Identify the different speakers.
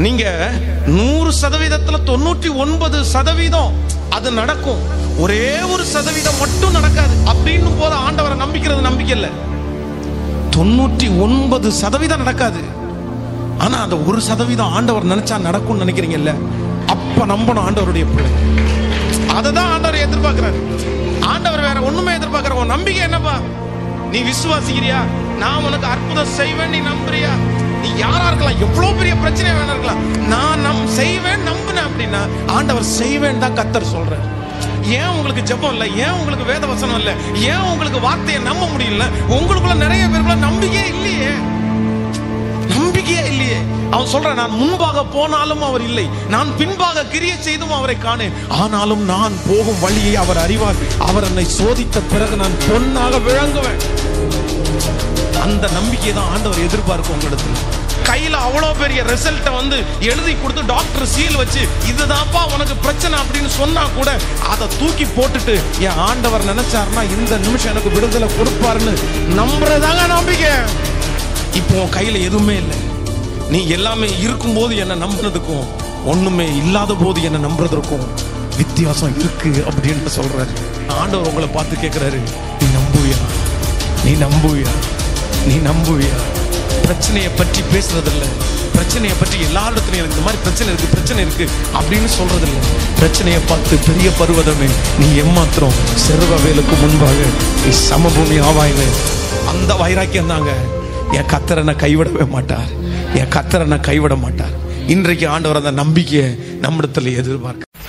Speaker 1: நீங்க நூறு சதவீதத்துல தொண்ணூற்றி ஒன்பது சதவீதம் அது நடக்கும். ஒரே ஒரு சதவீதம் மட்டும் நடக்காது. அப்படின்னு போது ஆண்டவரை நம்பிக்கிறது நம்பிக்கை இல்லை. தொண்ணூற்றி ஒன்பது சதவீதம் நடக்காது. ஆனா அந்த ஒரு சதவீதம் ஆண்டவர் நினைச்சா நடக்கும்னு நினைக்கிறீங்கல்ல அப்ப நம்பணும் ஆண்டவருடைய பிள்ளை. அதை தான் ஆண்டவர் எதிர்பார்க்கிறாரு. ஆண்டவர் வேற ஒண்ணுமே எதிர்பார்க்கிற உன் நம்பிக்கை என்னப்பா? நீ விசுவாசிக்கிறியா? நான் உனக்கு அற்புதம் செய்வேன் நீ நம்புறியா? நீ யாரா இருக்கலாம்? எவ்வளவு பெரிய பிரச்சனை வேணா இருக்கலாம். நான் நம் செய்வேன் நம்புனேன் அப்படின்னா ஆண்டவர் செய்வேன் தான் கத்தர் சொல்றேன் ஏன் உங்களுக்கு ஜெபம் இல்ல? ஏன் உங்களுக்கு வேத வசனம் இல்ல? ஏன் உங்களுக்கு வார்த்தையை நம்ப முடியல? உங்களுக்குள்ள நிறைய பேருக்குள்ள நம்பிக்கையே இல்லையே. நம்பிக்கையே இல்லையே. அவன் சொல்ற நான் முன்பாக போனாலும் அவர் இல்லை. நான் பின்பாக கிரிய செய்தும் அவரை காணேன். ஆனாலும் நான் போகும் வழியை அவர் அறிவார். அவர் என்னை சோதித்த பிறகு நான் பொன்னாக விளங்குவேன். அந்த நம்பிக்கை தான் ஆண்டவர் எதிர்பார்க்கும் உங்களிடத்துல கையில அவ்வளோ பெரிய ரிசல்ட்டை வந்து எழுதி கொடுத்து டாக்டர் சீல் வச்சு இதுதான்ப்பா உனக்கு பிரச்சனை அப்படின்னு சொன்னா கூட அதை தூக்கி போட்டுட்டு என் ஆண்டவர் நினைச்சாருன்னா இந்த நிமிஷம் எனக்கு விடுதலை கொடுப்பாருன்னு நம்புறதாங்க நம்பிக்கை. இப்போ உன் கையில எதுவுமே இல்லை. நீ எல்லாமே இருக்கும்போது என்ன நம்புறதுக்கும் ஒண்ணுமே இல்லாத போது என்ன நம்புறதுக்கும் வித்தியாசம் இருக்கு அப்படின்னு சொல்றாரு. ஆண்டவர் உங்களை பார்த்து கேட்கிறாரு நீ நம்புவியா? நீ நம்புவியா? நீ நம்புவியா? பிரச்சனையை பற்றி பேசுறதில்ல. பிரச்சனையை பற்றி எல்லா இடத்துலையும் எனக்கு இந்த மாதிரி பிரச்சனை இருக்கு பிரச்சனை இருக்கு அப்படின்னு சொல்றதில்ல. பிரச்சனையை பார்த்து பெரிய பருவதமே நீ எம்மாத்திரம் செருவவேலுக்கு முன்பாக நீ சமபூமி ஆவாயின்னு அந்த வைராக்கியம் தாங்க. என் கத்தரனை கைவிடவே மாட்டார். என் கத்தரனை கைவிட மாட்டார். இன்றைக்கு ஆண்டவர் அந்த நம்பிக்கையை நம்மிடத்தில் எதிர்பார்க்க